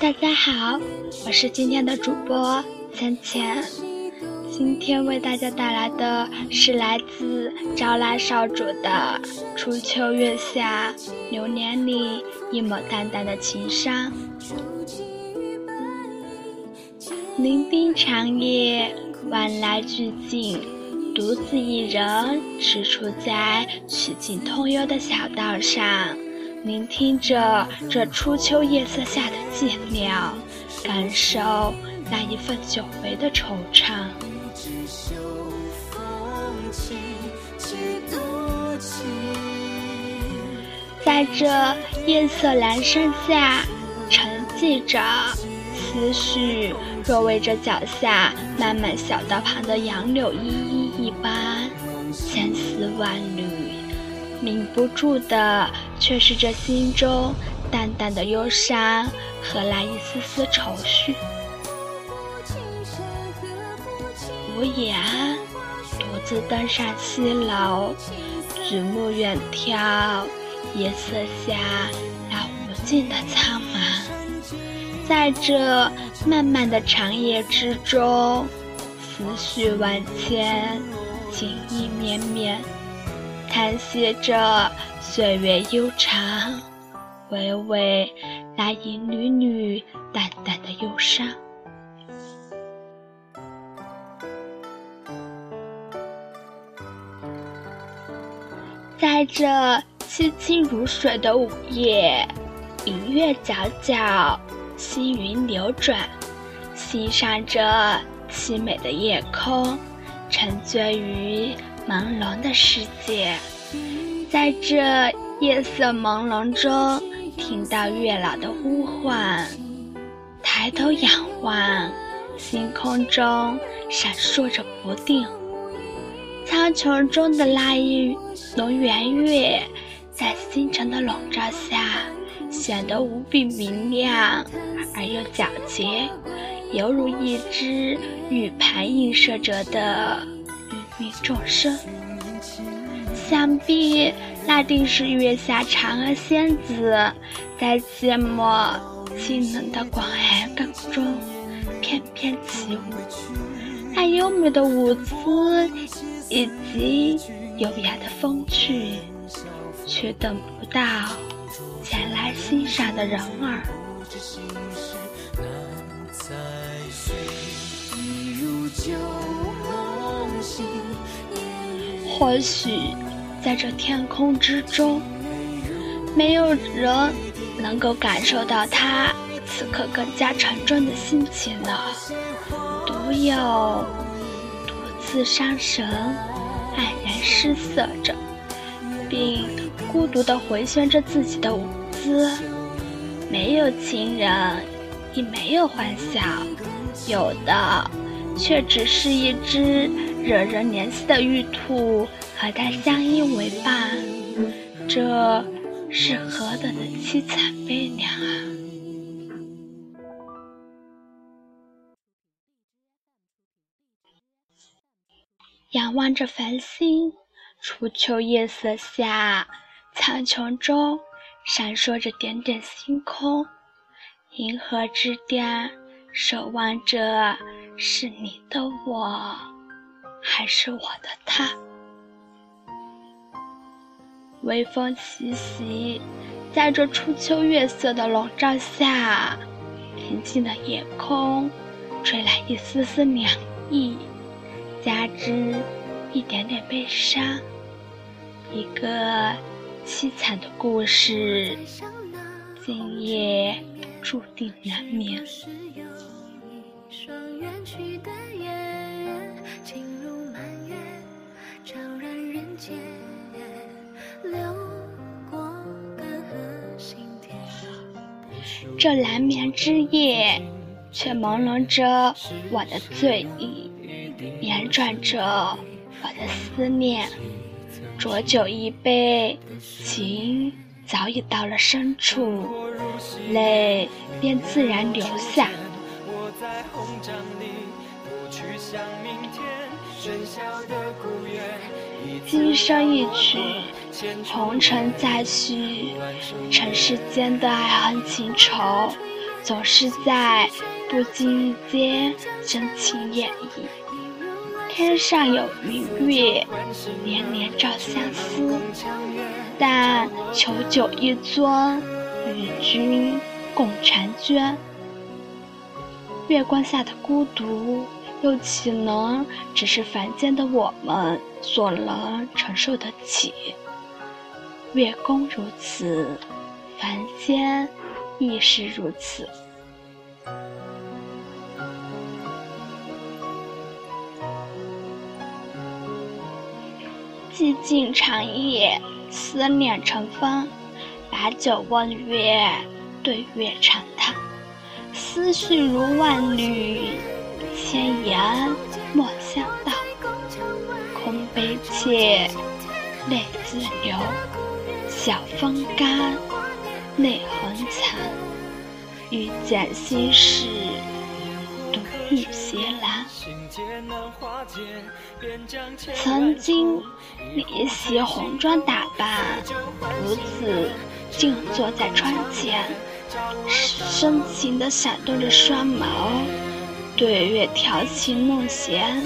大家好，我是今天的主播浅浅。今天为大家带来的是来自招来少主的《初秋月下，流年里一抹淡淡的情伤》。伶仃长夜，晚来俱静，独自一人踟蹰在曲径通幽的小道上。聆听着这初秋夜色下的寂寥，感受那一份久违的惆怅。在这夜色阑珊下，沉寂着思绪，若为这脚下漫漫小道旁的杨柳依依一般，千丝万缕。抿不住的，却是这心中淡淡的忧伤和那一丝丝愁绪。无言，独自登上西楼，举目远眺，夜色下那无尽的苍茫。在这漫漫的长夜之中，思绪万千，情意绵绵。叹息着岁月悠长，微微那一缕缕淡淡的忧伤。在这凄清如水的午夜，明月皎皎，星云流转，欣赏着凄美的夜空，沉醉于。朦胧的世界，在这夜色朦胧中，听到月老的呼唤。抬头仰望，星空中闪烁着不定。苍穹中的那一轮圆月，在星辰的笼罩下，显得无比明亮而又皎洁，犹如一只玉盘映射着的。芸芸众生，想必那定是月下嫦娥仙子，在寂寞清冷的广寒宫中翩翩起舞。那优美的舞姿以及优雅的风趣，却等不到前来欣赏的人儿。或许，在这天空之中，没有人能够感受到他此刻更加沉重的心情了。独有独自伤神，黯然失色着，并孤独地回旋着自己的舞姿。没有情人，亦没有欢笑，有的却只是一只。惹人怜惜的玉兔和他相依为伴，这是何等的凄惨悲凉啊！仰望着繁星，初秋夜色下，苍穹中闪烁着点点星空，银河之巅，守望着是你的我。还是我的他。微风习习，在这初秋月色的笼罩下，平静的夜空吹来一丝丝凉意，加之一点点悲伤，一个凄惨的故事，今夜注定难眠。这难眠之夜，却朦胧着我的醉意，辗转着我的思念。浊酒一杯，情早已到了深处，泪便自然流下。今生一曲，红尘再续，尘世间的爱恨情仇，总是在不经意间真情演绎。天上有明月，年年照相思。但求酒一樽，与君共婵娟。月光下的孤独，又岂能只是凡间的我们所能承受得起？月宫如此，凡间亦是如此。寂静长夜，思念成风。把酒问月，对月长叹。思绪如万缕，千言莫相道。空悲切，泪自流。晓风干，泪痕残。欲笺心事，独倚斜栏。曾经，你袭红妆打扮，独自静坐在窗前。深情地闪动着双眸，对月调情弄弦，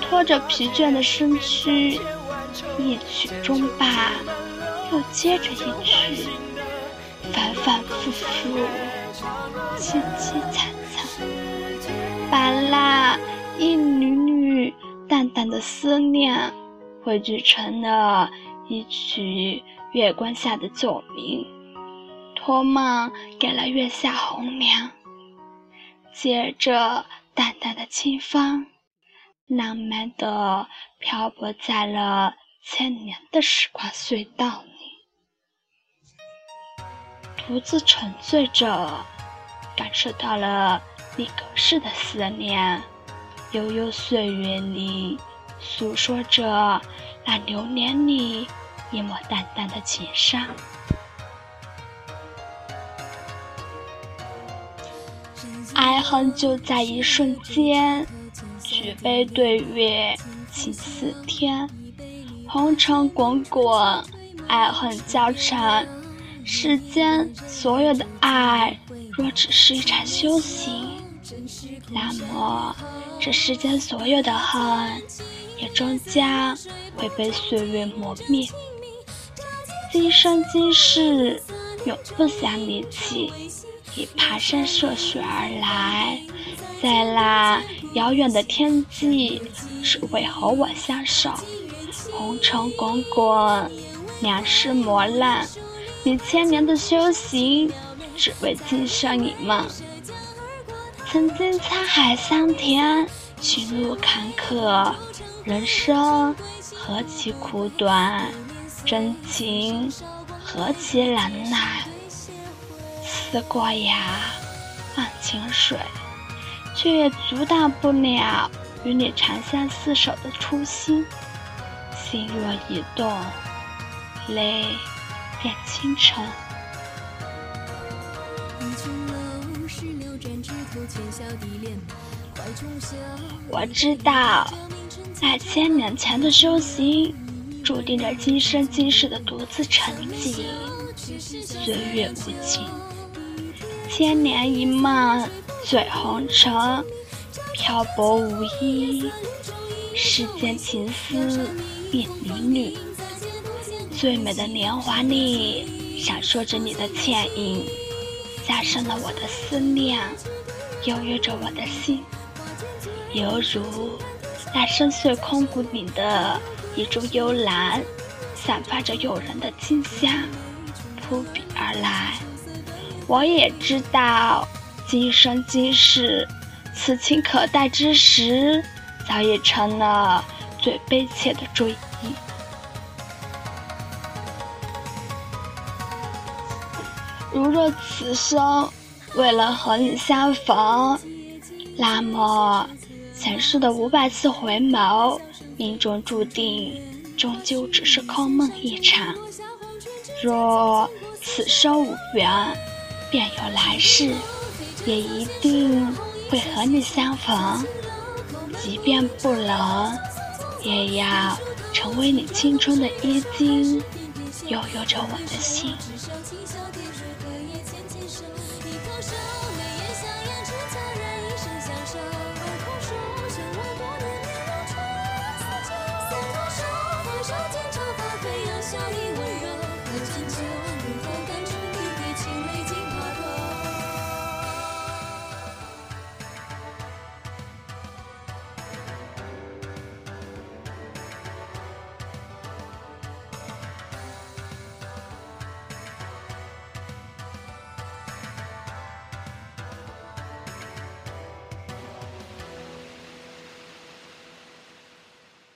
拖着疲倦的身躯，一曲终罢，又接着一曲，反反复复，凄凄惨惨，把那一缕缕淡淡的思念汇聚成了一曲月光下的奏鸣。托梦给了月下红娘，借着淡淡的清风，浪漫地漂泊在了千年的时光隧道里，独自沉醉着，感受到了你隔世的思念，悠悠岁月里诉说着那流年里一抹淡淡的情伤。爱恨就在一瞬间，举杯对月，情似天。红尘滚滚，爱恨交缠。世间所有的爱，若只是一场修行，那么这世间所有的恨，也终将会被岁月磨灭。今生今世，永不想离弃。你爬山涉水而来，在那遥远的天际，只为和我相守。红尘滚滚，两世磨难，你千年的修行，只为今生一梦。曾经沧海桑田，情路坎坷，人生何其苦短，真情何其难耐。思过崖，忘情水，却也阻挡不了与你长相厮守的初心。心若一动，泪便倾城。我知道，在千年前的修行，注定着今生今世的独自沉寂。岁月无情。千年一梦醉红尘，漂泊无依。世间情思变缕缕，最美的年华里闪烁着你的倩影，加深了我的思念，悠悠着我的心，犹如那深邃空谷里的一株幽兰，散发着诱人的清香，扑鼻而来。我也知道，今生今世，此情可待之时，早已成了最悲切的追忆。如若此生为了和你相逢，那么前世的五百次回眸，命中注定终究只是空梦一场。若此生无缘，便有来世，也一定会和你相逢。即便不能，也要成为你青春的衣襟，悠悠着我的心。